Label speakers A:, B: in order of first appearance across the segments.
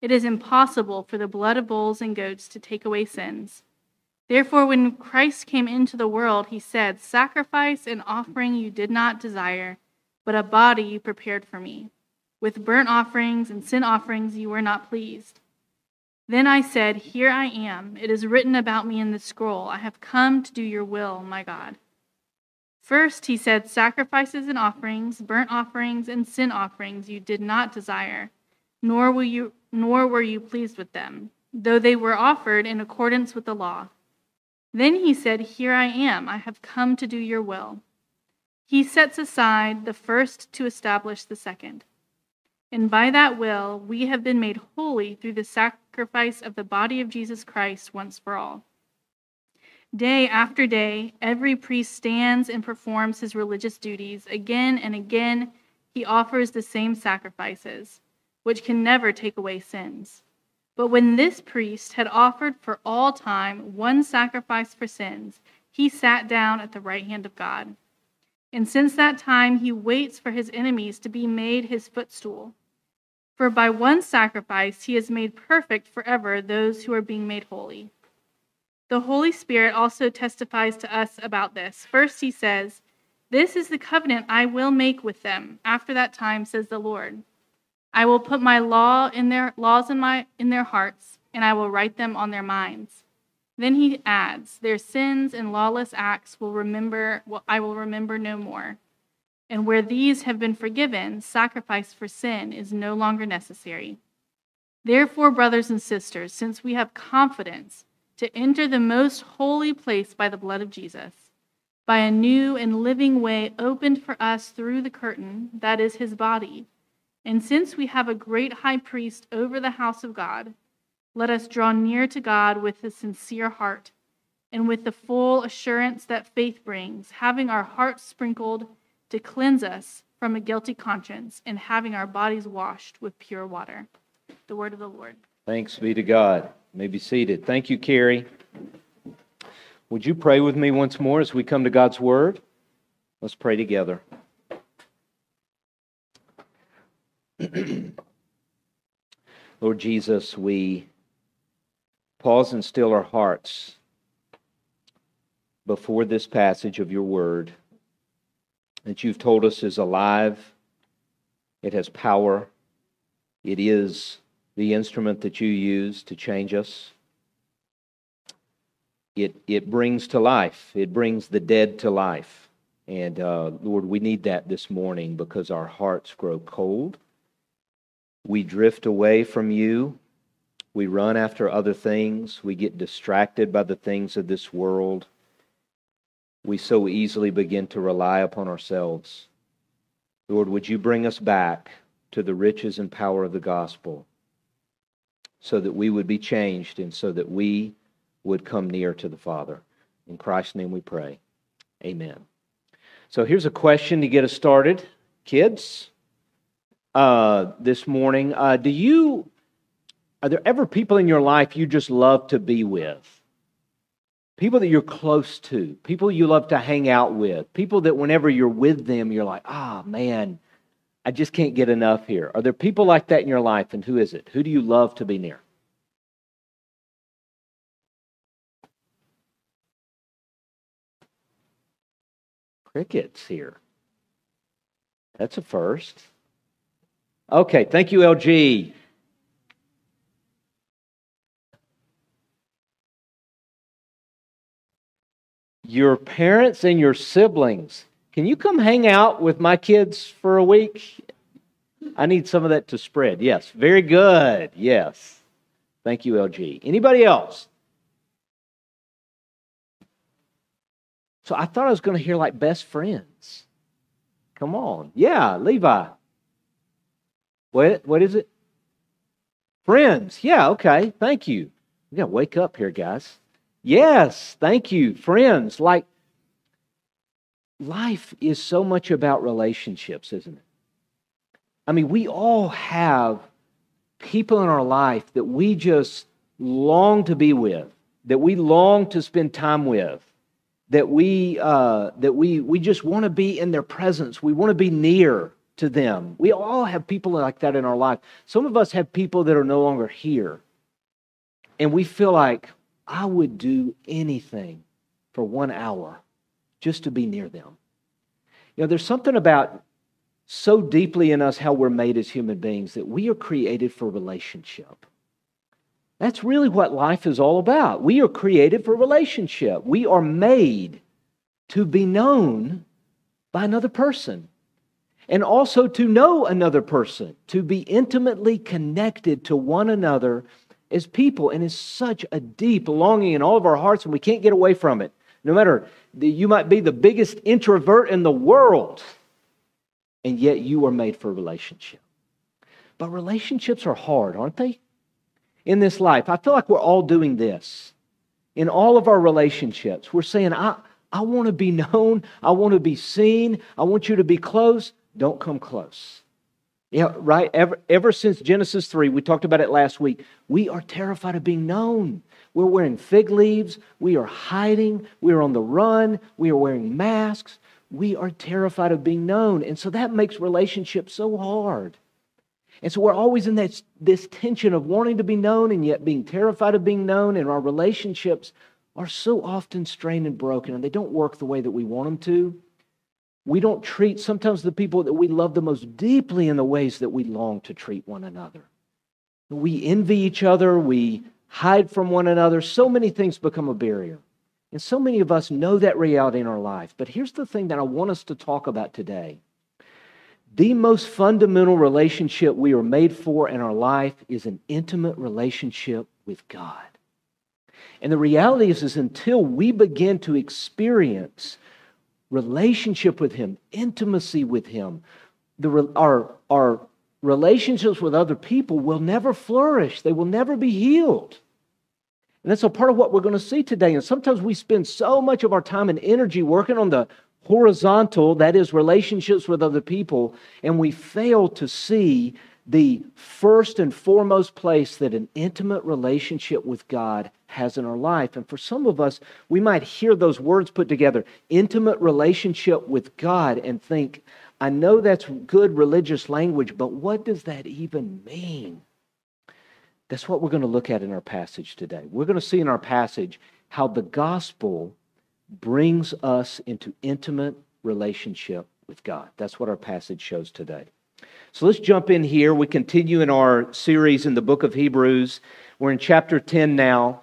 A: It is impossible for the blood of bulls and goats to take away sins. Therefore, when Christ came into the world, he said, Sacrifice and offering you did not desire, but a body you prepared for me. With burnt offerings and sin offerings you were not pleased. Then I said, Here I am. It is written about me in the scroll. I have come to do your will, my God. First, he said, Sacrifices and offerings, burnt offerings and sin offerings you did not desire, nor will you, nor were you pleased with them, though they were offered in accordance with the law. Then he said, Here I am. I have come to do your will. He sets aside the first to establish the second. And by that will, we have been made holy through the sacrifice of the body of Jesus Christ once for all. Day after day, every priest stands and performs his religious duties. Again and again, he offers the same sacrifices, which can never take away sins. But when this priest had offered for all time one sacrifice for sins, he sat down at the right hand of God. And since that time, he waits for his enemies to be made his footstool. For by one sacrifice, he has made perfect forever those who are being made holy. The Holy Spirit also testifies to us about this. First, he says, This is the covenant I will make with them after that time, says the Lord. I will put my law in their laws in my in their hearts, and I will write them on their minds. Then he adds, Their sins and lawless acts will remember I will remember no more. And where these have been forgiven, sacrifice for sin is no longer necessary. Therefore, brothers and sisters, since we have confidence to enter the most holy place by the blood of Jesus, by a new and living way opened for us through the curtain, that is his body, and since we have a great high priest over the house of God, let us draw near to God with a sincere heart and with the full assurance that faith brings, having our hearts sprinkled to cleanse us from a guilty conscience and having our bodies washed with pure water. The word of the Lord.
B: Thanks be to God. You may be seated. Thank you, Carrie. Would you pray with me once more as we come to God's word? Let's pray together. Lord Jesus, we pause and still our hearts before this passage of your word that you've told us is alive, it has power, it is the instrument that you use to change us. It, it brings to life, it brings the dead to life. And uh, Lord, we need that this morning because our hearts grow cold we drift away from you. We run after other things. We get distracted by the things of this world. We so easily begin to rely upon ourselves. Lord, would you bring us back to the riches and power of the gospel so that we would be changed and so that we would come near to the Father. In Christ's name we pray. Amen. So here's a question to get us started. Kids, uh, this morning. Uh, do you, are there ever people in your life you just love to be with? People that you're close to, people you love to hang out with, people that whenever you're with them, you're like, ah, oh, man, I just can't get enough here. Are there people like that in your life, and who is it? Who do you love to be near? Crickets here. That's a first. Okay, thank you, LG. Your parents and your siblings, can you come hang out with my kids for a week? I need some of that to spread. Yes, very good. Yes. Thank you, LG. Anybody else? So I thought I was going to hear like best friends. Come on. Yeah, Levi. What, what is it? Friends. Yeah, okay. Thank you. We got to wake up here, guys. Yes, thank you. Friends. Like, life is so much about relationships, isn't it? I mean, we all have people in our life that we just long to be with, that we long to spend time with, that we uh, that we we just want to be in their presence. We want to be near to them. We all have people like that in our life. Some of us have people that are no longer here, and we feel like I would do anything for one hour just to be near them. You know, there's something about so deeply in us how we're made as human beings that we are created for relationship. That's really what life is all about. We are created for relationship. We are made to be known by another person and also to know another person, to be intimately connected to one another as people. And it's such a deep longing in all of our hearts, and we can't get away from it. No matter, you might be the biggest introvert in the world and yet you are made for relationship. But relationships are hard, aren't they? In this life, I feel like we're all doing this. In all of our relationships, we're saying, I, I want to be known, I want to be seen, I want you to be close. Don't come close. Yeah, right? Ever, ever since Genesis 3, we talked about it last week, we are terrified of being known. We're wearing fig leaves, we are hiding, we are on the run, we are wearing masks, we are terrified of being known. And so that makes relationships so hard. And so we're always in this, this tension of wanting to be known and yet being terrified of being known. And our relationships are so often strained and broken, and they don't work the way that we want them to. We don't treat sometimes the people that we love the most deeply in the ways that we long to treat one another. We envy each other, we hide from one another. So many things become a barrier. And so many of us know that reality in our life. But here's the thing that I want us to talk about today. The most fundamental relationship we are made for in our life is an intimate relationship with God. And the reality is, is until we begin to experience relationship with Him, intimacy with Him, the, our, our relationships with other people will never flourish. They will never be healed. And that's a part of what we're going to see today. And sometimes we spend so much of our time and energy working on the horizontal, that is, relationships with other people, and we fail to see the first and foremost place that an intimate relationship with God has in our life. And for some of us, we might hear those words put together intimate relationship with God and think, I know that's good religious language, but what does that even mean? That's what we're going to look at in our passage today. We're going to see in our passage how the gospel brings us into intimate relationship with God. That's what our passage shows today. So let's jump in here. We continue in our series in the book of Hebrews. We're in chapter 10 now.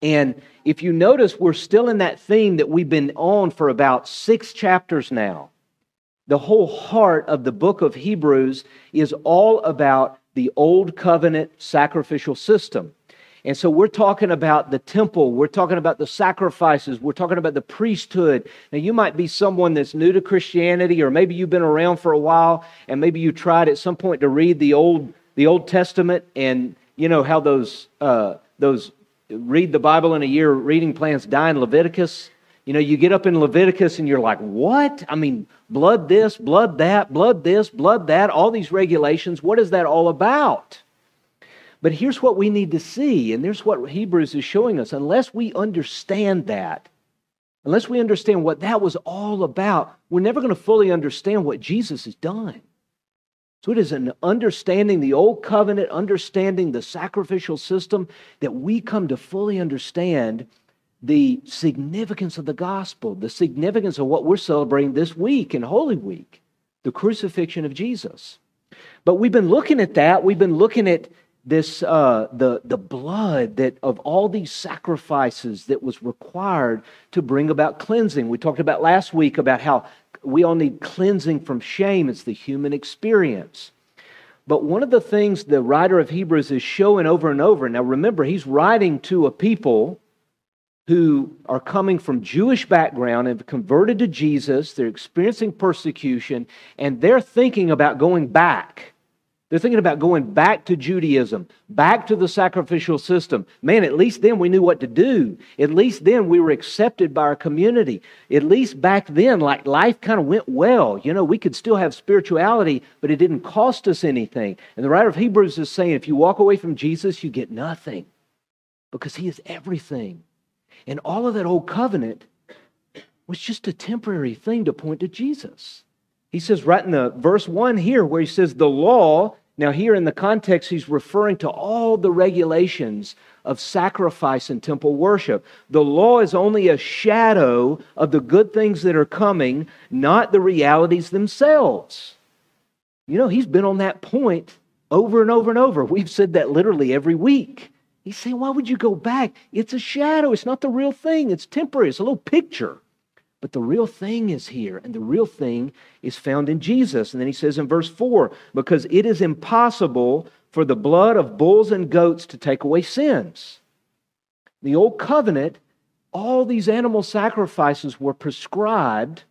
B: And if you notice, we're still in that theme that we've been on for about six chapters now. The whole heart of the book of Hebrews is all about the old covenant sacrificial system. And so we're talking about the temple, we're talking about the sacrifices, we're talking about the priesthood. Now, you might be someone that's new to Christianity, or maybe you've been around for a while, and maybe you tried at some point to read the Old, the Old Testament, and you know how those, uh, those read the Bible in a year reading plans die in Leviticus. You know, you get up in Leviticus and you're like, what? I mean, blood this, blood that, blood this, blood that, all these regulations. What is that all about? But here's what we need to see, and there's what Hebrews is showing us. Unless we understand that, unless we understand what that was all about, we're never going to fully understand what Jesus has done. So it is an understanding the old covenant, understanding the sacrificial system that we come to fully understand the significance of the gospel, the significance of what we're celebrating this week in Holy Week, the crucifixion of Jesus. But we've been looking at that. We've been looking at this uh, the the blood that of all these sacrifices that was required to bring about cleansing. We talked about last week about how we all need cleansing from shame. It's the human experience. But one of the things the writer of Hebrews is showing over and over. Now remember, he's writing to a people who are coming from Jewish background and converted to Jesus. They're experiencing persecution, and they're thinking about going back They're thinking about going back to Judaism, back to the sacrificial system. Man, at least then we knew what to do. At least then we were accepted by our community. At least back then, like life kind of went well. You know, we could still have spirituality, but it didn't cost us anything. And the writer of Hebrews is saying if you walk away from Jesus, you get nothing because he is everything. And all of that old covenant was just a temporary thing to point to Jesus. He says right in the verse 1 here where he says the law now, here in the context, he's referring to all the regulations of sacrifice and temple worship. The law is only a shadow of the good things that are coming, not the realities themselves. You know, he's been on that point over and over and over. We've said that literally every week. He's saying, Why would you go back? It's a shadow, it's not the real thing, it's temporary, it's a little picture. But the real thing is here, and the real thing is found in Jesus. And then he says in verse 4 because it is impossible for the blood of bulls and goats to take away sins. The old covenant, all these animal sacrifices were prescribed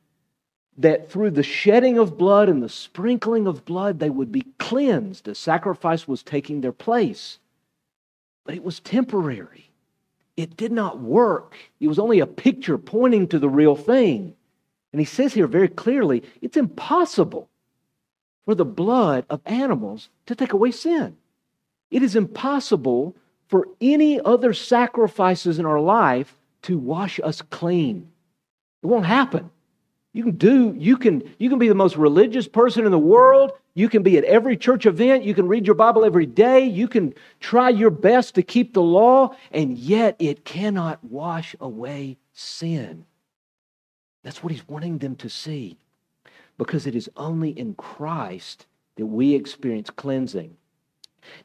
B: that through the shedding of blood and the sprinkling of blood, they would be cleansed. The sacrifice was taking their place. But it was temporary it did not work. It was only a picture pointing to the real thing. And he says here very clearly it's impossible for the blood of animals to take away sin. It is impossible for any other sacrifices in our life to wash us clean. It won't happen. You can do, you can, you can be the most religious person in the world. You can be at every church event. You can read your Bible every day. You can try your best to keep the law, and yet it cannot wash away sin. That's what he's wanting them to see. Because it is only in Christ that we experience cleansing.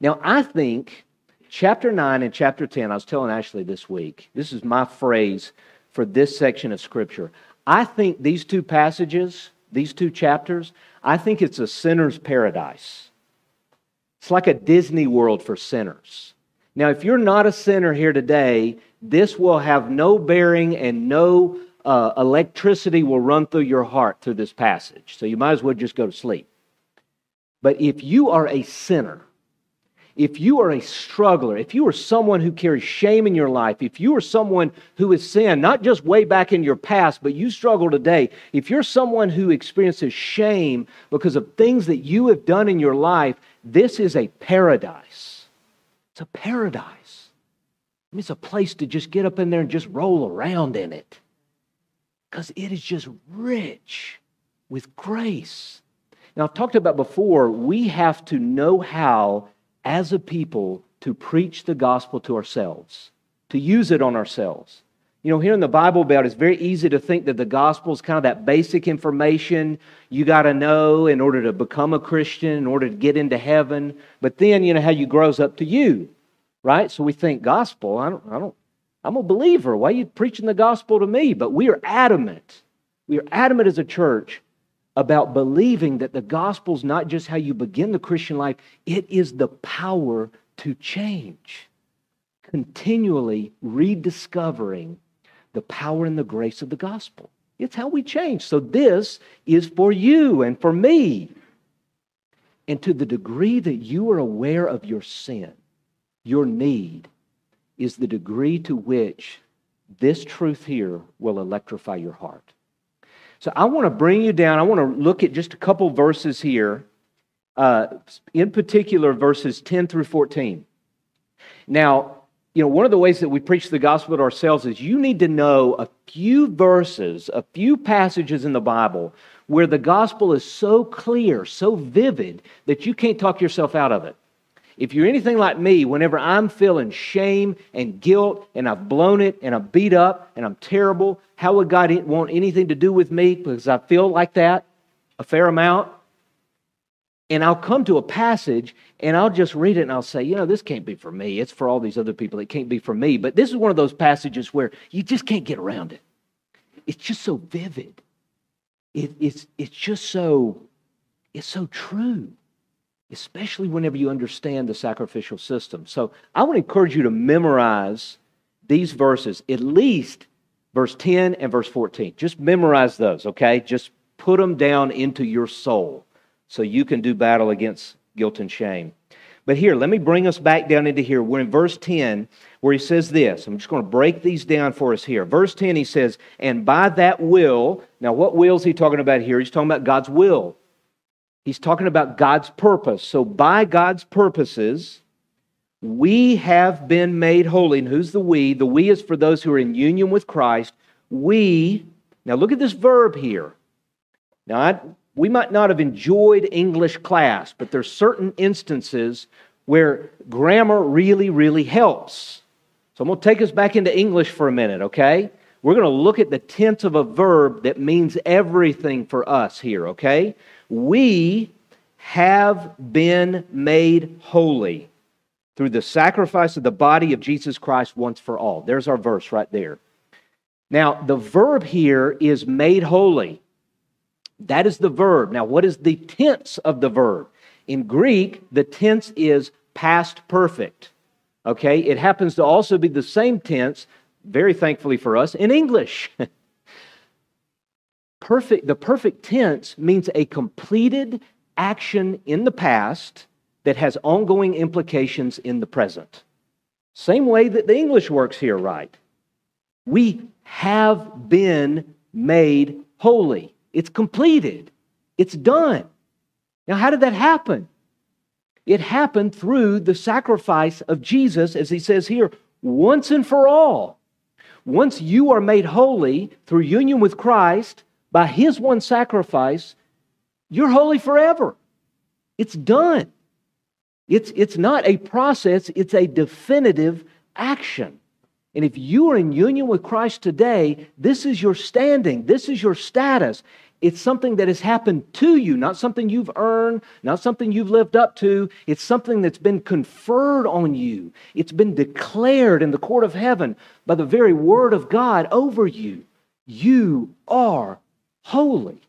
B: Now, I think chapter 9 and chapter 10, I was telling Ashley this week, this is my phrase for this section of Scripture. I think these two passages, these two chapters, I think it's a sinner's paradise. It's like a Disney world for sinners. Now, if you're not a sinner here today, this will have no bearing and no uh, electricity will run through your heart through this passage. So you might as well just go to sleep. But if you are a sinner, if you are a struggler, if you are someone who carries shame in your life, if you are someone who has sinned, not just way back in your past, but you struggle today, if you're someone who experiences shame because of things that you have done in your life, this is a paradise. It's a paradise. I mean, it's a place to just get up in there and just roll around in it because it is just rich with grace. Now, I've talked about before, we have to know how as a people to preach the gospel to ourselves, to use it on ourselves. You know, here in the Bible Belt, it's very easy to think that the gospel is kind of that basic information you got to know in order to become a Christian, in order to get into heaven. But then, you know, how you grows up to you, right? So we think gospel. I don't, I don't. I'm a believer. Why are you preaching the gospel to me? But we are adamant. We are adamant as a church about believing that the gospel is not just how you begin the Christian life, it is the power to change. Continually rediscovering the power and the grace of the gospel. It's how we change. So, this is for you and for me. And to the degree that you are aware of your sin, your need, is the degree to which this truth here will electrify your heart. So I want to bring you down. I want to look at just a couple verses here, uh, in particular, verses 10 through 14. Now, you know, one of the ways that we preach the gospel to ourselves is you need to know a few verses, a few passages in the Bible where the gospel is so clear, so vivid, that you can't talk yourself out of it. If you're anything like me, whenever I'm feeling shame and guilt and I've blown it and I'm beat up and I'm terrible, how would God want anything to do with me? Because I feel like that a fair amount. And I'll come to a passage and I'll just read it and I'll say, you know, this can't be for me. It's for all these other people. It can't be for me. But this is one of those passages where you just can't get around it. It's just so vivid. It, it's, it's just so, it's so true especially whenever you understand the sacrificial system. So I want to encourage you to memorize these verses, at least verse 10 and verse 14. Just memorize those, okay? Just put them down into your soul so you can do battle against guilt and shame. But here, let me bring us back down into here. We're in verse 10 where he says this. I'm just going to break these down for us here. Verse 10, he says, And by that will, now what will is he talking about here? He's talking about God's will. He's talking about God's purpose. So by God's purposes, we have been made holy. And who's the we? The we is for those who are in union with Christ. We, now look at this verb here. Now, I, we might not have enjoyed English class, but there's certain instances where grammar really, really helps. So I'm going to take us back into English for a minute, okay? We're going to look at the tense of a verb that means everything for us here, okay? We have been made holy through the sacrifice of the body of Jesus Christ once for all. There's our verse right there. Now, the verb here is made holy. That is the verb. Now, what is the tense of the verb? In Greek, the tense is past perfect. Okay? It happens to also be the same tense, very thankfully for us, in English. perfect, the perfect tense means a completed action in the past that has ongoing implications in the present. Same way that the English works here, right? We have been made holy. It's completed, it's done. Now, how did that happen? It happened through the sacrifice of Jesus, as he says here, once and for all. Once you are made holy through union with Christ by his one sacrifice, you're holy forever. It's done. It's, it's not a process, it's a definitive action. And if you are in union with Christ today, this is your standing, this is your status. It's something that has happened to you, not something you've earned, not something you've lived up to. It's something that's been conferred on you. It's been declared in the court of heaven by the very word of God over you. You are holy.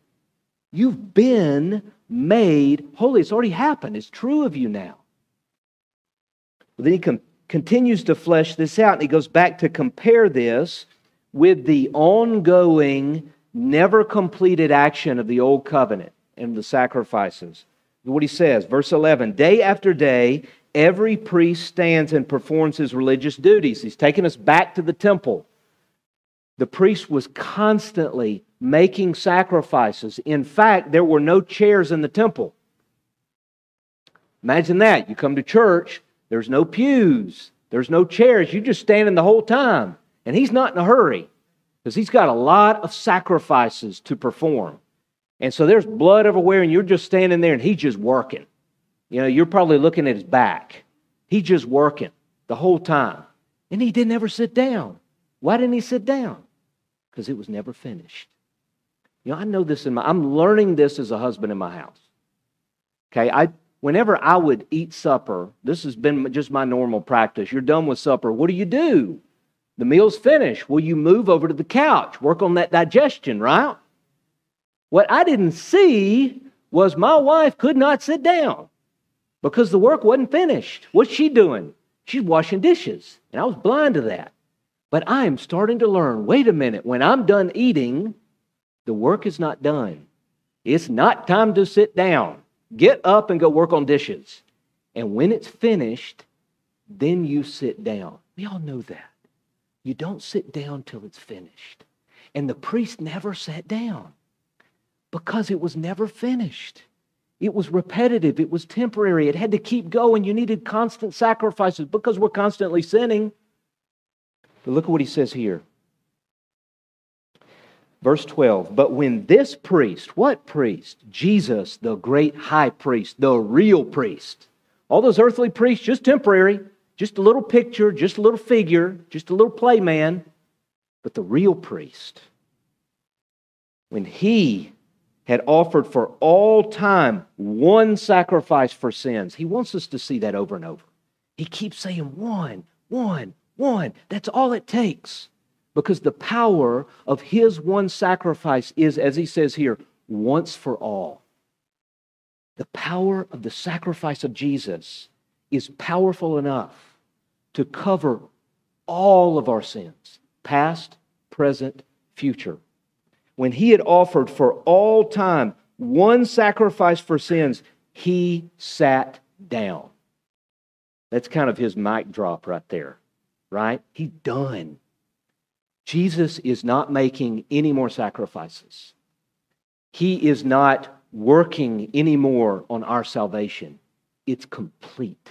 B: You've been made holy. It's already happened. It's true of you now. Then he com- continues to flesh this out, and he goes back to compare this with the ongoing, never completed action of the old covenant and the sacrifices. What he says, verse 11 Day after day, every priest stands and performs his religious duties. He's taking us back to the temple. The priest was constantly making sacrifices. In fact, there were no chairs in the temple. Imagine that. You come to church, there's no pews. There's no chairs. You're just standing the whole time. And he's not in a hurry because he's got a lot of sacrifices to perform. And so there's blood everywhere, and you're just standing there and he's just working. You know, you're probably looking at his back. He's just working the whole time. And he didn't ever sit down. Why didn't he sit down? Because it was never finished. You know, I know this in my, I'm learning this as a husband in my house. Okay, I, whenever I would eat supper, this has been just my normal practice. You're done with supper. What do you do? The meal's finished. Well, you move over to the couch, work on that digestion, right? What I didn't see was my wife could not sit down because the work wasn't finished. What's she doing? She's washing dishes. And I was blind to that. But I am starting to learn wait a minute, when I'm done eating, the work is not done. It's not time to sit down. Get up and go work on dishes. And when it's finished, then you sit down. We all know that. You don't sit down till it's finished. And the priest never sat down because it was never finished. It was repetitive, it was temporary, it had to keep going. You needed constant sacrifices because we're constantly sinning. But look at what he says here. Verse 12, but when this priest, what priest? Jesus, the great high priest, the real priest. All those earthly priests, just temporary, just a little picture, just a little figure, just a little playman. But the real priest, when he had offered for all time one sacrifice for sins, he wants us to see that over and over. He keeps saying one, one, one. That's all it takes because the power of his one sacrifice is, as he says here, once for all. The power of the sacrifice of Jesus is powerful enough to cover all of our sins, past, present, future. When he had offered for all time one sacrifice for sins, he sat down. That's kind of his mic drop right there, right? He's done. Jesus is not making any more sacrifices. He is not working anymore on our salvation. It's complete.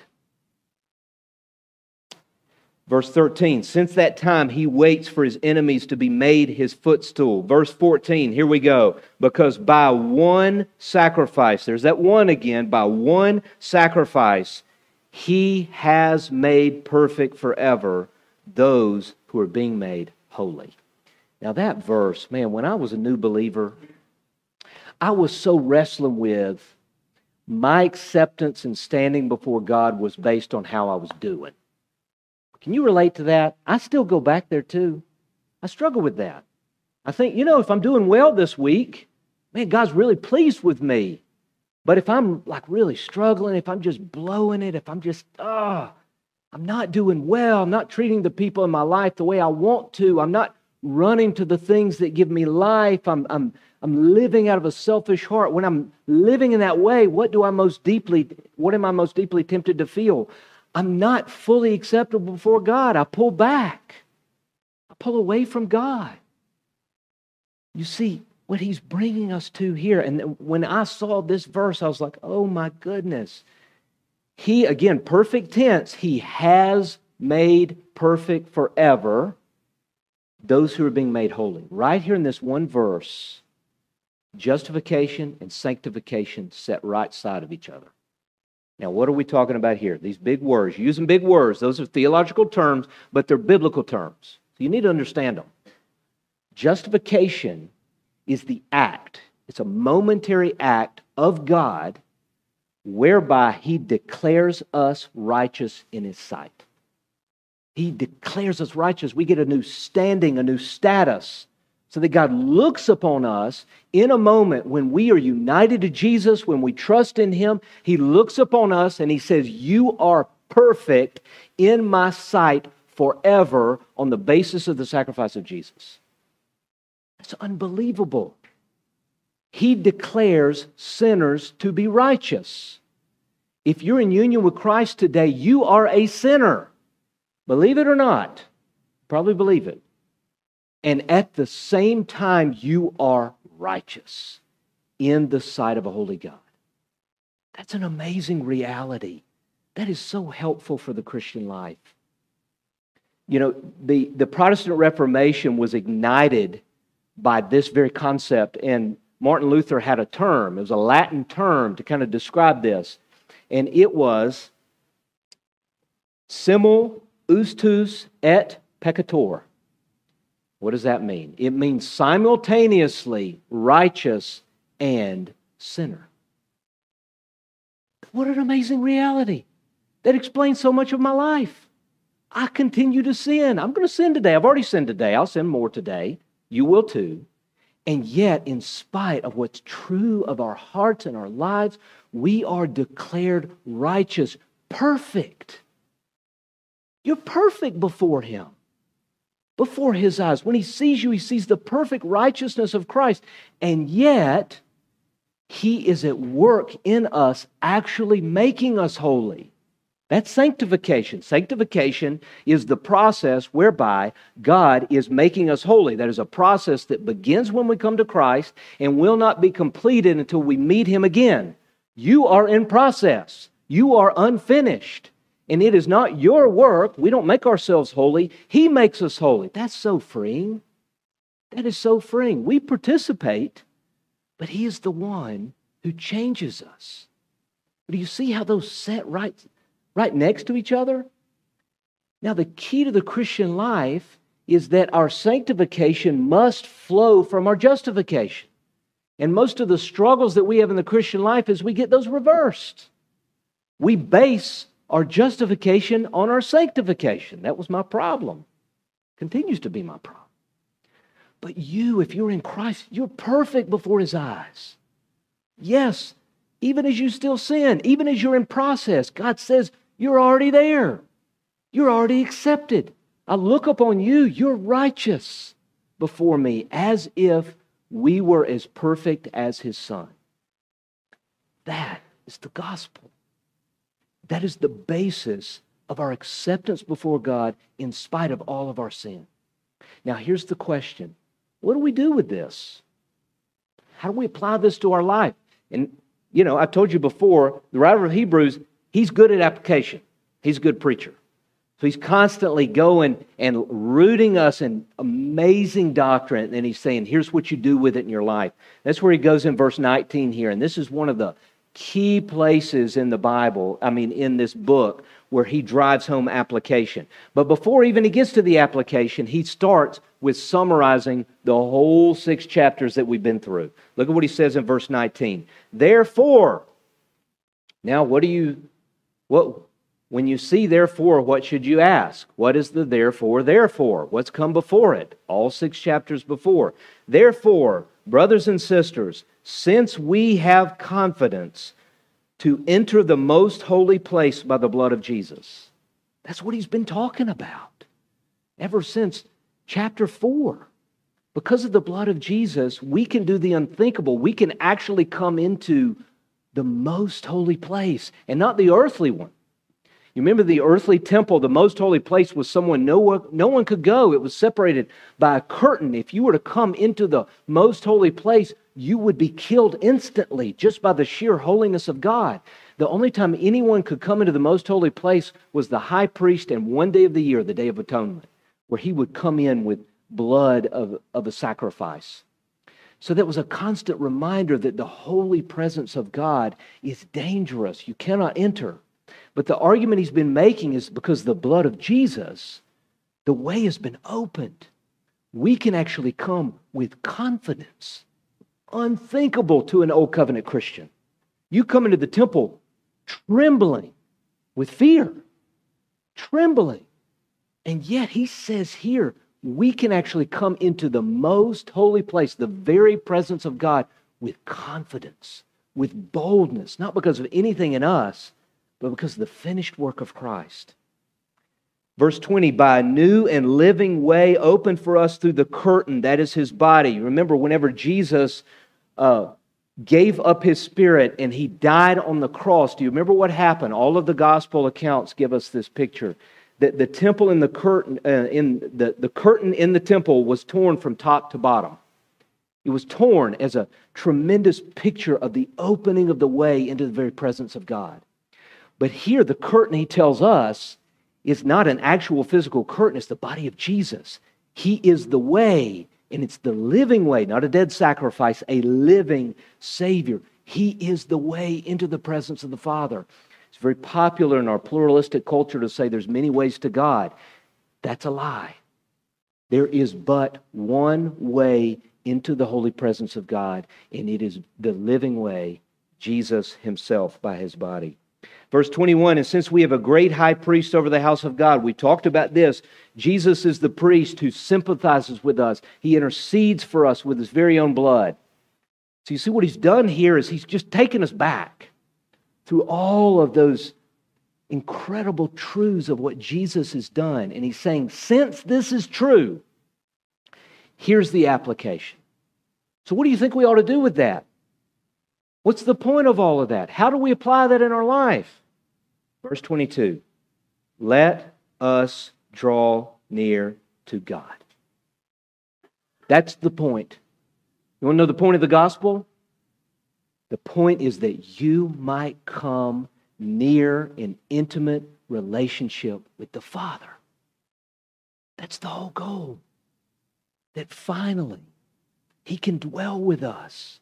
B: Verse 13, since that time he waits for his enemies to be made his footstool. Verse 14, here we go. Because by one sacrifice, there's that one again, by one sacrifice, he has made perfect forever those who are being made holy. Now, that verse, man, when I was a new believer, I was so wrestling with my acceptance and standing before God was based on how I was doing. Can you relate to that? I still go back there too. I struggle with that. I think, you know, if I'm doing well this week, man, God's really pleased with me. But if I'm like really struggling, if I'm just blowing it, if I'm just, ah, oh, I'm not doing well, I'm not treating the people in my life the way I want to, I'm not running to the things that give me life, I'm, I'm, I'm living out of a selfish heart. When I'm living in that way, what do I most deeply, what am I most deeply tempted to feel? I'm not fully acceptable before God. I pull back, I pull away from God. You see, what he's bringing us to here. And when I saw this verse, I was like, oh my goodness. He, again, perfect tense, he has made perfect forever those who are being made holy. Right here in this one verse, justification and sanctification set right side of each other. Now, what are we talking about here? These big words, using big words. Those are theological terms, but they're biblical terms. So you need to understand them. Justification is the act, it's a momentary act of God whereby He declares us righteous in His sight. He declares us righteous. We get a new standing, a new status so that God looks upon us in a moment when we are united to Jesus, when we trust in Him. He looks upon us and He says, You are perfect in my sight forever on the basis of the sacrifice of Jesus. That's unbelievable. He declares sinners to be righteous. If you're in union with Christ today, you are a sinner. Believe it or not, probably believe it and at the same time, you are righteous in the sight of a holy God. That's an amazing reality. That is so helpful for the Christian life. You know, the, the Protestant Reformation was ignited by this very concept, and Martin Luther had a term. It was a Latin term to kind of describe this, and it was simul justus et peccator. What does that mean? It means simultaneously righteous and sinner. What an amazing reality. That explains so much of my life. I continue to sin. I'm going to sin today. I've already sinned today. I'll sin more today. You will too. And yet, in spite of what's true of our hearts and our lives, we are declared righteous, perfect. You're perfect before Him before his eyes. When he sees you, he sees the perfect righteousness of Christ. And yet, he is at work in us, actually making us holy. That's sanctification. Sanctification is the process whereby God is making us holy. That is a process that begins when we come to Christ and will not be completed until we meet Him again. You are in process, you are unfinished. And it is not your work. We don't make ourselves holy. He makes us holy. That's so freeing. That is so freeing. We participate, but He is the one who changes us. Do you see how those set right, right next to each other? Now, the key to the Christian life is that our sanctification must flow from our justification. And most of the struggles that we have in the Christian life is we get those reversed. We base our justification on our sanctification. That was my problem. Continues to be my problem. But you, if you're in Christ, you're perfect before His eyes. Yes, even as you still sin, even as you're in process, God says you're already there. You're already accepted. I look upon you, you're righteous before me as if we were as perfect as His Son. That is the gospel. That is the basis of our acceptance before God in spite of all of our sin. Now, here's the question What do we do with this? How do we apply this to our life? And, you know, I told you before, the writer of Hebrews, he's good at application, he's a good preacher. So he's constantly going and rooting us in amazing doctrine. And he's saying, here's what you do with it in your life. That's where he goes in verse 19 here. And this is one of the key places in the Bible, I mean, in this book, where he drives home application. But before even he gets to the application, he starts with summarizing the whole six chapters that we've been through. Look at what he says in verse 19. Therefore, now what do you, what, when you see therefore, what should you ask? What is the therefore, therefore? What's come before it? All six chapters before. Therefore, brothers and sisters, since we have confidence to enter the most holy place by the blood of Jesus. That's what he's been talking about ever since chapter 4. Because of the blood of Jesus, we can do the unthinkable. We can actually come into the most holy place and not the earthly one. You remember the earthly temple, the most holy place was someone no one, no one could go. It was separated by a curtain. If you were to come into the most holy place, you would be killed instantly just by the sheer holiness of God. The only time anyone could come into the most holy place was the high priest and one day of the year, the Day of Atonement, where he would come in with blood of, of a sacrifice. So that was a constant reminder that the holy presence of God is dangerous. You cannot enter. But the argument he's been making is because the blood of Jesus, the way has been opened. We can actually come with confidence, unthinkable to an old covenant Christian. You come into the temple trembling with fear, trembling. And yet he says here, we can actually come into the most holy place, the very presence of God, with confidence, with boldness, not because of anything in us, but because of the finished work of Christ. Verse 20, by a new and living way opened for us through the curtain, that is his body. Remember, whenever Jesus uh, gave up his spirit and he died on the cross, do you remember what happened? All of the gospel accounts give us this picture. That the temple in the curtain, uh, in the, the curtain in the temple was torn from top to bottom. It was torn as a tremendous picture of the opening of the way into the very presence of God. But here, the curtain, he tells us, is not an actual physical curtain, it's the body of Jesus. He is the way, and it's the living way, not a dead sacrifice, a living Savior. He is the way into the presence of the Father. Very popular in our pluralistic culture to say there's many ways to God. That's a lie. There is but one way into the holy presence of God, and it is the living way, Jesus Himself by His body. Verse 21 And since we have a great high priest over the house of God, we talked about this. Jesus is the priest who sympathizes with us, he intercedes for us with his very own blood. So you see, what he's done here is he's just taken us back through all of those incredible truths of what Jesus has done. And he's saying, since this is true, here's the application. So, what do you think we ought to do with that? What's the point of all of that? How do we apply that in our life? Verse 22 Let us draw near to God. That's the point. You want to know the point of the gospel? The point is that you might come near an intimate relationship with the Father. That's the whole goal. That finally, He can dwell with us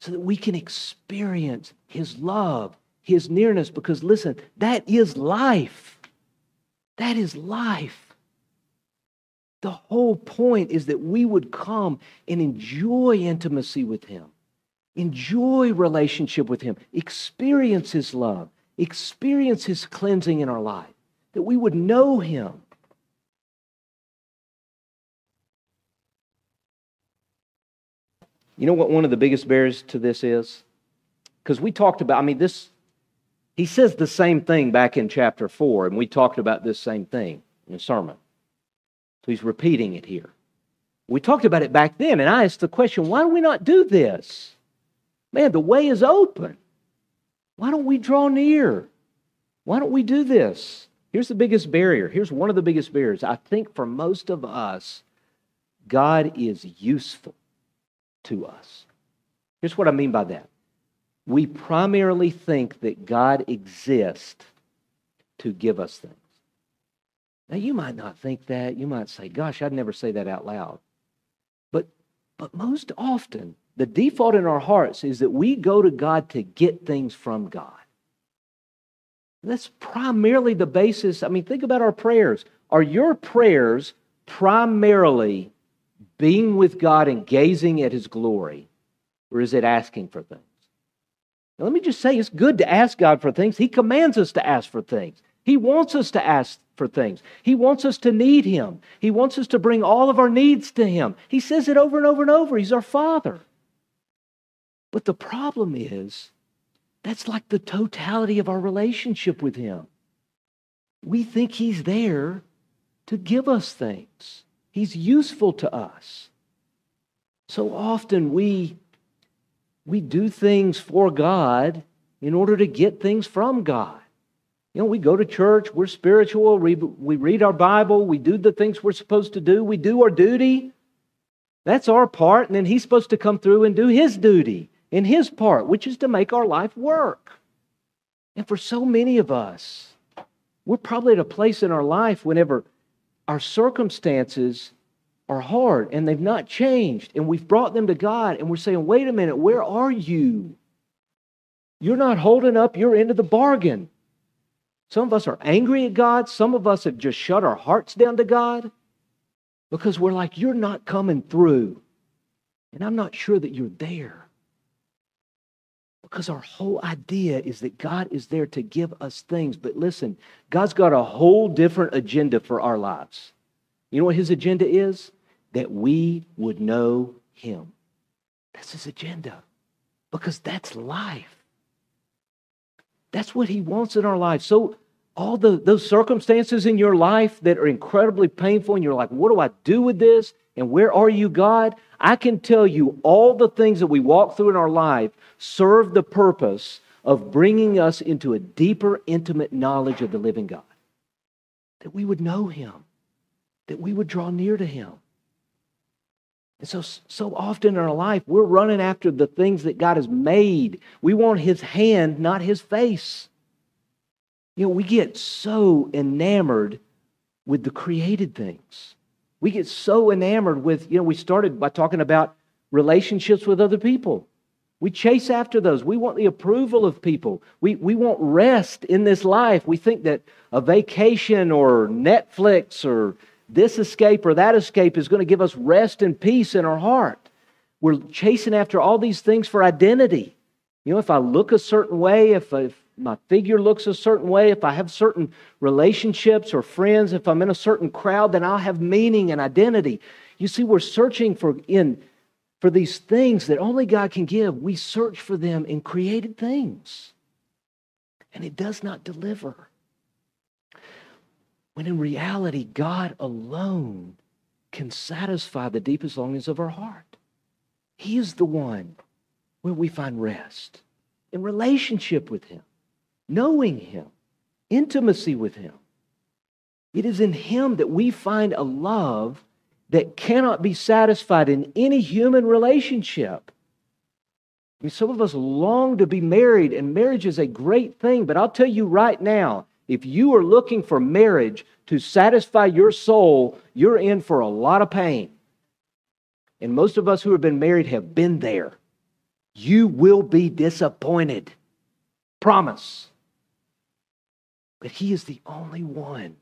B: so that we can experience His love, His nearness. Because listen, that is life. That is life. The whole point is that we would come and enjoy intimacy with Him, enjoy relationship with Him, experience His love, experience His cleansing in our life, that we would know Him You know what one of the biggest barriers to this is? Because we talked about, I mean, this, he says the same thing back in chapter 4, and we talked about this same thing in the sermon. So he's repeating it here. We talked about it back then, and I asked the question why do we not do this? Man, the way is open. Why don't we draw near? Why don't we do this? Here's the biggest barrier. Here's one of the biggest barriers. I think for most of us, God is useful to us. Here's what I mean by that. We primarily think that God exists to give us things. Now, you might not think that. You might say, gosh, I'd never say that out loud. But, but most often, the default in our hearts is that we go to God to get things from God. That's primarily the basis. I mean, think about our prayers. Are your prayers primarily being with God and gazing at His glory, or is it asking for things? Now, let me just say it's good to ask God for things. He commands us to ask for things. He wants us to ask for things. He wants us to need Him. He wants us to bring all of our needs to Him. He says it over and over and over. He's our Father. But the problem is, that's like the totality of our relationship with Him. We think He's there to give us things, He's useful to us. So often we, we do things for God in order to get things from God. You know, we go to church, we're spiritual, we, we read our Bible, we do the things we're supposed to do, we do our duty. That's our part, and then He's supposed to come through and do His duty in His part, which is to make our life work. And for so many of us, we're probably at a place in our life whenever our circumstances are hard and they've not changed, and we've brought them to God, and we're saying, wait a minute, where are you? You're not holding up your end of the bargain. Some of us are angry at God. Some of us have just shut our hearts down to God because we're like, You're not coming through. And I'm not sure that you're there. Because our whole idea is that God is there to give us things. But listen, God's got a whole different agenda for our lives. You know what his agenda is? That we would know him. That's his agenda. Because that's life. That's what he wants in our life. So all the, those circumstances in your life that are incredibly painful, and you're like, what do I do with this? And where are you, God? I can tell you all the things that we walk through in our life serve the purpose of bringing us into a deeper, intimate knowledge of the living God. That we would know Him, that we would draw near to Him. And so, so often in our life, we're running after the things that God has made. We want His hand, not His face. You know, we get so enamored with the created things. We get so enamored with, you know, we started by talking about relationships with other people. We chase after those. We want the approval of people. We, we want rest in this life. We think that a vacation or Netflix or this escape or that escape is going to give us rest and peace in our heart. We're chasing after all these things for identity. You know, if I look a certain way, if, if my figure looks a certain way, if I have certain relationships or friends, if I'm in a certain crowd, then I'll have meaning and identity. You see, we're searching for in for these things that only God can give. We search for them in created things. And it does not deliver. When in reality, God alone can satisfy the deepest longings of our heart. He is the one where we find rest in relationship with Him knowing Him, intimacy with Him. It is in Him that we find a love that cannot be satisfied in any human relationship. I mean, some of us long to be married, and marriage is a great thing, but I'll tell you right now if you are looking for marriage to satisfy your soul, you're in for a lot of pain. And most of us who have been married have been there. You will be disappointed. Promise. But He is the only one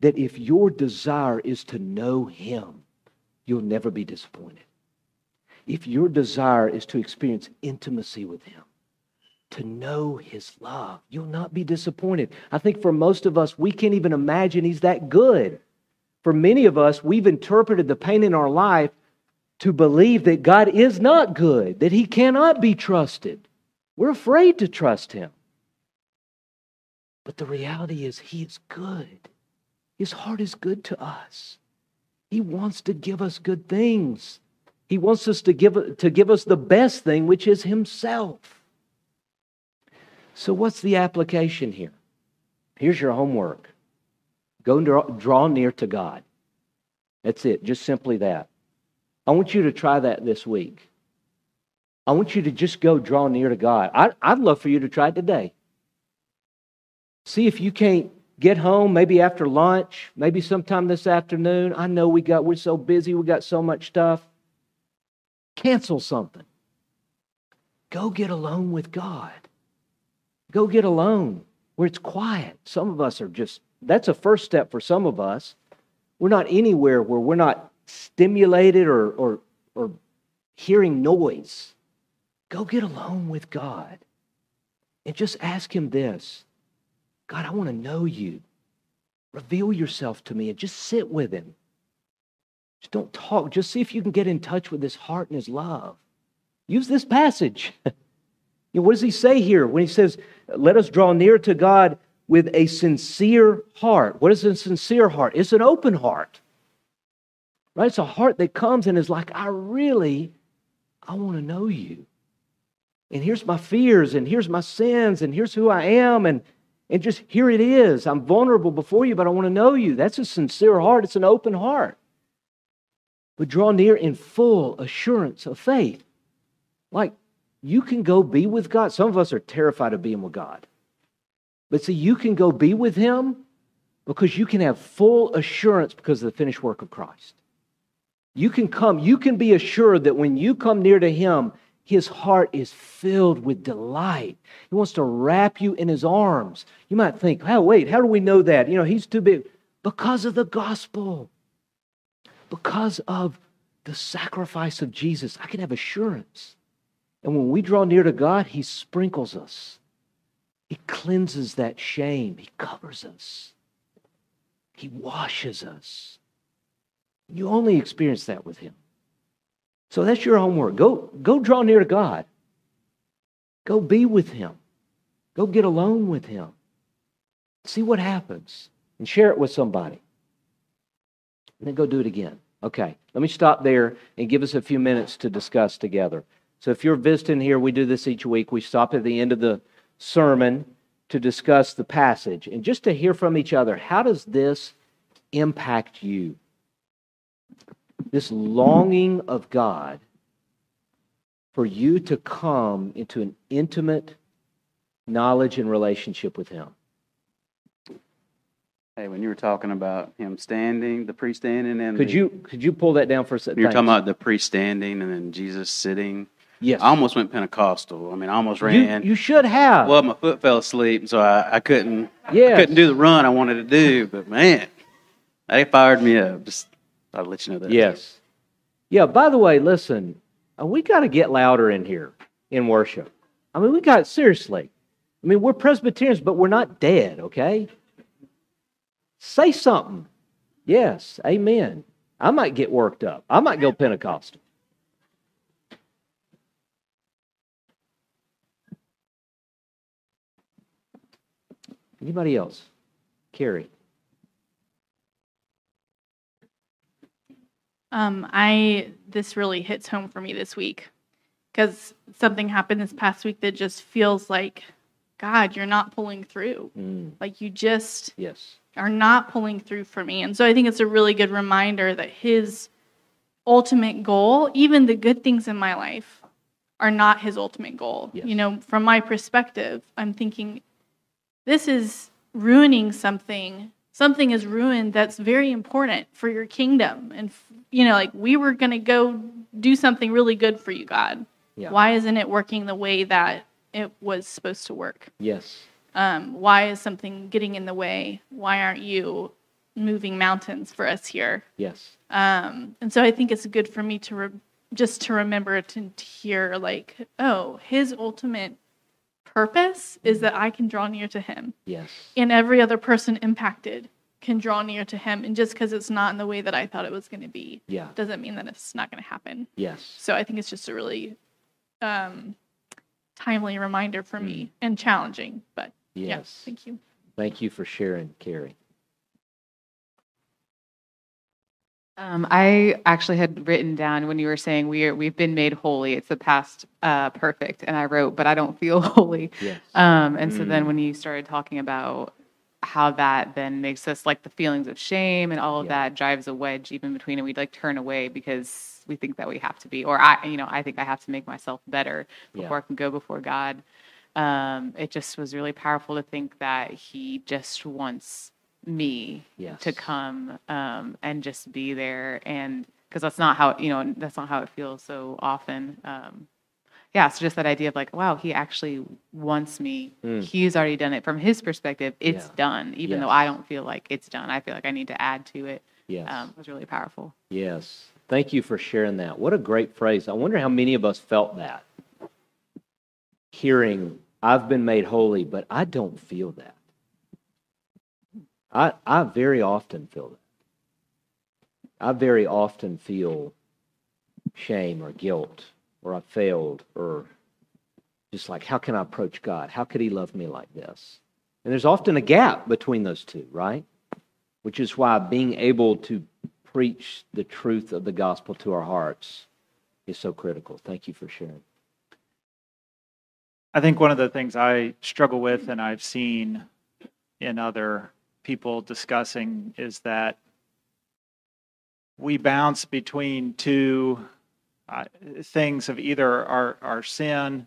B: that if your desire is to know Him, you'll never be disappointed. If your desire is to experience intimacy with Him, to know His love, you'll not be disappointed. I think for most of us, we can't even imagine He's that good. For many of us, we've interpreted the pain in our life to believe that God is not good, that He cannot be trusted. We're afraid to trust Him. But the reality is, He is good. His heart is good to us. He wants to give us good things. He wants us to give, to give us the best thing, which is Himself. So, what's the application here? Here's your homework go and draw, draw near to God. That's it, just simply that. I want you to try that this week. I want you to just go draw near to God. I, I'd love for you to try it today. See if you can't get home, maybe after lunch, maybe sometime this afternoon. I know we got we're so busy, we got so much stuff. Cancel something. Go get alone with God. Go get alone where it's quiet. Some of us are just that's a first step for some of us. We're not anywhere where we're not stimulated or or, or hearing noise. Go get alone with God and just ask Him this God, I want to know you. Reveal yourself to me and just sit with him. Just don't talk. Just see if you can get in touch with his heart and his love. Use this passage. you know, what does he say here when he says, Let us draw near to God with a sincere heart? What is a sincere heart? It's an open heart. Right? It's a heart that comes and is like, I really, I want to know you. And here's my fears, and here's my sins, and here's who I am, and and just here it is. I'm vulnerable before you, but I want to know you. That's a sincere heart, it's an open heart. But draw near in full assurance of faith. Like you can go be with God. Some of us are terrified of being with God. But see, you can go be with Him because you can have full assurance because of the finished work of Christ. You can come, you can be assured that when you come near to Him, his heart is filled with delight. He wants to wrap you in his arms. You might think, oh, wait, how do we know that? You know, he's too big. Because of the gospel, because of the sacrifice of Jesus, I can have assurance. And when we draw near to God, he sprinkles us, he cleanses that shame, he covers us, he washes us. You only experience that with him. So that's your homework. Go, go draw near to God. Go be with Him. Go get alone with Him. See what happens and share it with somebody. And then go do it again. Okay, let me stop there and give us a few minutes to discuss together. So if you're visiting here, we do this each week. We stop at the end of the sermon to discuss the passage and just to hear from each other. How does this impact you? This longing of God for you to come into an intimate knowledge and relationship with Him.
C: Hey, when you were talking about him standing, the priest standing, and
B: could
C: the,
B: you could you pull that down for a second?
C: You're talking about the priest standing and then Jesus sitting.
B: Yes,
C: I almost went Pentecostal. I mean, I almost ran.
B: You, you should have.
C: Well, my foot fell asleep, so I, I couldn't.
B: Yeah,
C: couldn't do the run I wanted to do. But man, they fired me up. Just I'll let you know that.
B: Yes. Yeah, by the way, listen, uh, we got to get louder in here in worship. I mean, we got, seriously. I mean, we're Presbyterians, but we're not dead, okay? Say something. Yes, amen. I might get worked up. I might go Pentecostal. Anybody else? Carrie.
A: Um, I this really hits home for me this week because something happened this past week that just feels like God, you're not pulling through.
B: Mm.
A: Like you just
B: yes
A: are not pulling through for me. And so I think it's a really good reminder that His ultimate goal, even the good things in my life, are not His ultimate goal.
B: Yes.
A: You know, from my perspective, I'm thinking this is ruining something something is ruined that's very important for your kingdom. And you know like we were going to go do something really good for you god.
B: Yeah.
A: why isn't it working the way that it was supposed to work?
B: Yes.
A: Um, why is something getting in the way? Why aren't you moving mountains for us here?
B: Yes.
A: Um, and so i think it's good for me to re- just to remember to, to hear like oh his ultimate purpose is that I can draw near to him.
B: Yes.
A: And every other person impacted can draw near to him. And just because it's not in the way that I thought it was going to be,
B: yeah.
A: doesn't mean that it's not going to happen.
B: Yes.
A: So I think it's just a really um, timely reminder for me mm. and challenging. But yes. yeah, thank you.
B: Thank you for sharing, Carrie.
D: Um, I actually had written down when you were saying we are, we've been made holy. It's the past uh, perfect, and I wrote, but I don't feel holy.
B: Yes.
D: Um, and so
B: Mm.
D: then when you started talking about how that then makes us like the feelings of shame and all of
B: Yeah.
D: that drives a wedge even between, and we'd like turn away because we think that we have to be, or I, you know, I think I have to make myself better
B: Yeah.
D: before I can go before God. Um, it just was really powerful to think that He just wants me
B: Yes.
D: to come um, and just be there and because that's not how you know that's not how it feels so often um, yeah so just that idea of like wow he actually wants me
B: Mm.
D: he's already done it from his perspective it's
B: Yeah.
D: done even though i don't feel like it's done i feel like i need to add to it
B: Yes.
D: um, it was really powerful
B: Yes. Thank you for sharing that. What a great phrase. I wonder how many of us felt that. Hearing, I've been made holy, but I don't feel that. I, I very often feel that. I very often feel shame or guilt or I failed or just like, how can I approach God? How could He love me like this? And there's often a gap between those two, right? Which is why being able to preach the truth of the gospel to our hearts is so critical. Thank you for sharing.
E: I think one of the things I struggle with and I've seen in other people discussing is that we bounce between two uh, things of either our, our sin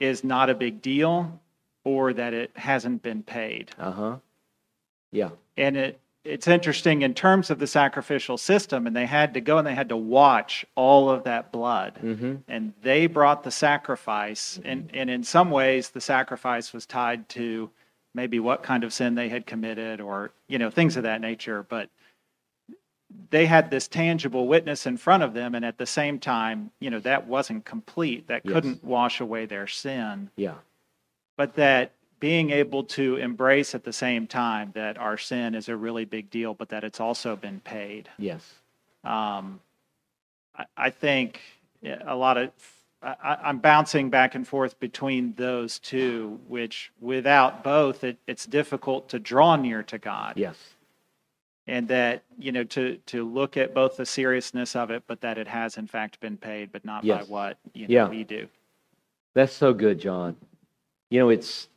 E: is not a big deal or that it hasn't been paid.
B: Uh huh. Yeah.
E: And it, it's interesting in terms of the sacrificial system, and they had to go and they had to watch all of that blood
B: Mm-hmm.
E: and they brought the sacrifice and, and in some ways the sacrifice was tied to maybe what kind of sin they had committed or you know things of that nature but they had this tangible witness in front of them and at the same time you know that wasn't complete that
B: Yes.
E: couldn't wash away their sin
B: Yeah.
E: but that being able to embrace at the same time that our sin is a really big deal but that it's also been paid
B: Yes.
E: um, I, I think a lot of I, I'm bouncing back and forth between those two, which without both, it, it's difficult to draw near to God.
B: Yes.
E: And that you know to to look at both the seriousness of it, but that it has in fact been paid, but not
B: Yes.
E: by what you know,
B: Yeah.
E: we do.
B: That's so good, John. You know, it's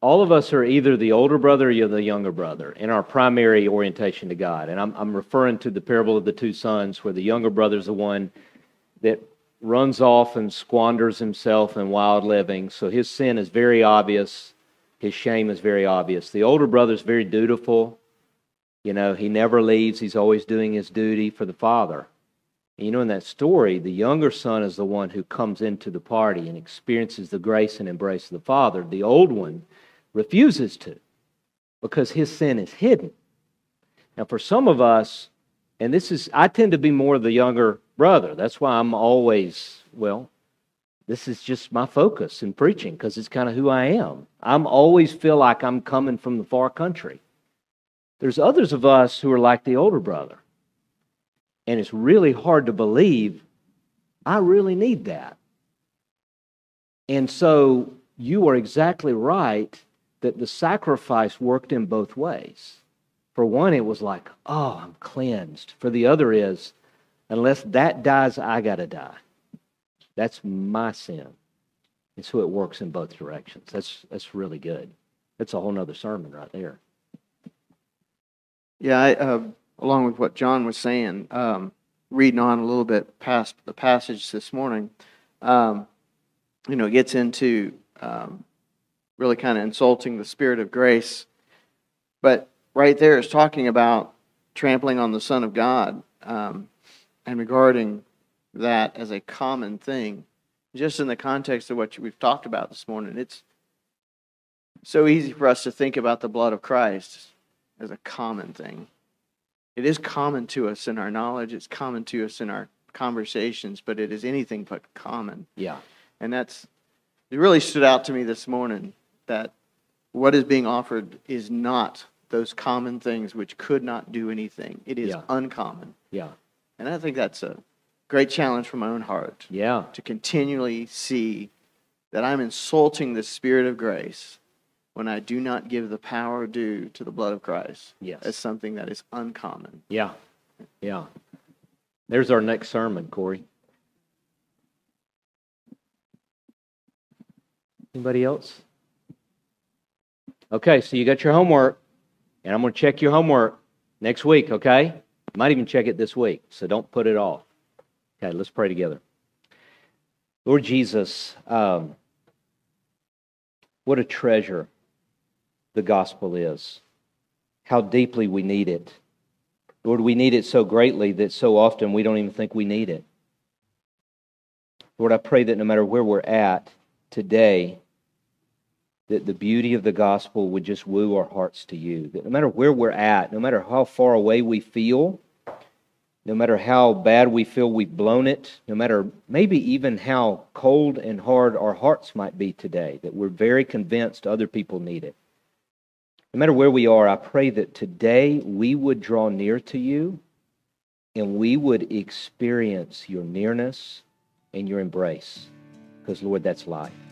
B: all of us are either the older brother or the younger brother in our primary orientation to God. And I'm, I'm referring to the parable of the two sons, where the younger brother's the one that runs off and squanders himself in wild living. So his sin is very obvious, his shame is very obvious. The older brother is very dutiful. You know, he never leaves, he's always doing his duty for the father. And you know, in that story, the younger son is the one who comes into the party and experiences the grace and embrace of the father. The old one refuses to because his sin is hidden. Now, for some of us, and this is, I tend to be more the younger brother. That's why I'm always, well, this is just my focus in preaching because it's kind of who I am. I'm always feel like I'm coming from the far country. There's others of us who are like the older brother. And it's really hard to believe I really need that. And so you are exactly right that the sacrifice worked in both ways. For one, it was like, oh, I'm cleansed. For the other is, unless that dies, I got to die. That's my sin. And so it works in both directions. That's, that's really good. That's a whole nother sermon right there.
F: Yeah, I, uh, along with what John was saying, um, reading on a little bit past the passage this morning, um, you know, it gets into um, really kind of insulting the Spirit of grace. But right there is talking about trampling on the Son of God um, and regarding that as a common thing. Just in the context of what we've talked about this morning, it's so easy for us to think about the blood of Christ as a common thing. It is common to us in our knowledge, it's common to us in our conversations, but it is anything but common.
B: Yeah.
F: And that's, it really stood out to me this morning that what is being offered is not those common things which could not do anything. It is
B: Yeah.
F: uncommon.
B: Yeah.
F: And I think that's a great challenge for my own heart
B: Yeah.
F: to continually see that I'm insulting the Spirit of grace when I do not give the power due to the blood of Christ
B: Yes.
F: as something that is uncommon.
B: Yeah. Yeah. There's our next sermon, Corey. Anybody else? Okay, so you got your homework, and I'm going to check your homework next week, okay? Might even check it this week, so don't put it off. Okay, let's pray together. Lord Jesus, um, what a treasure the gospel is. How deeply we need it. Lord, we need it so greatly that so often we don't even think we need it. Lord, I pray that no matter where we're at today, that the beauty of the gospel would just woo our hearts to you. That no matter where we're at, no matter how far away we feel, no matter how bad we feel we've blown it, no matter maybe even how cold and hard our hearts might be today, that we're very convinced other people need it. No matter where we are, I pray that today we would draw near to you and we would experience your nearness and your embrace. Because, Lord, that's life.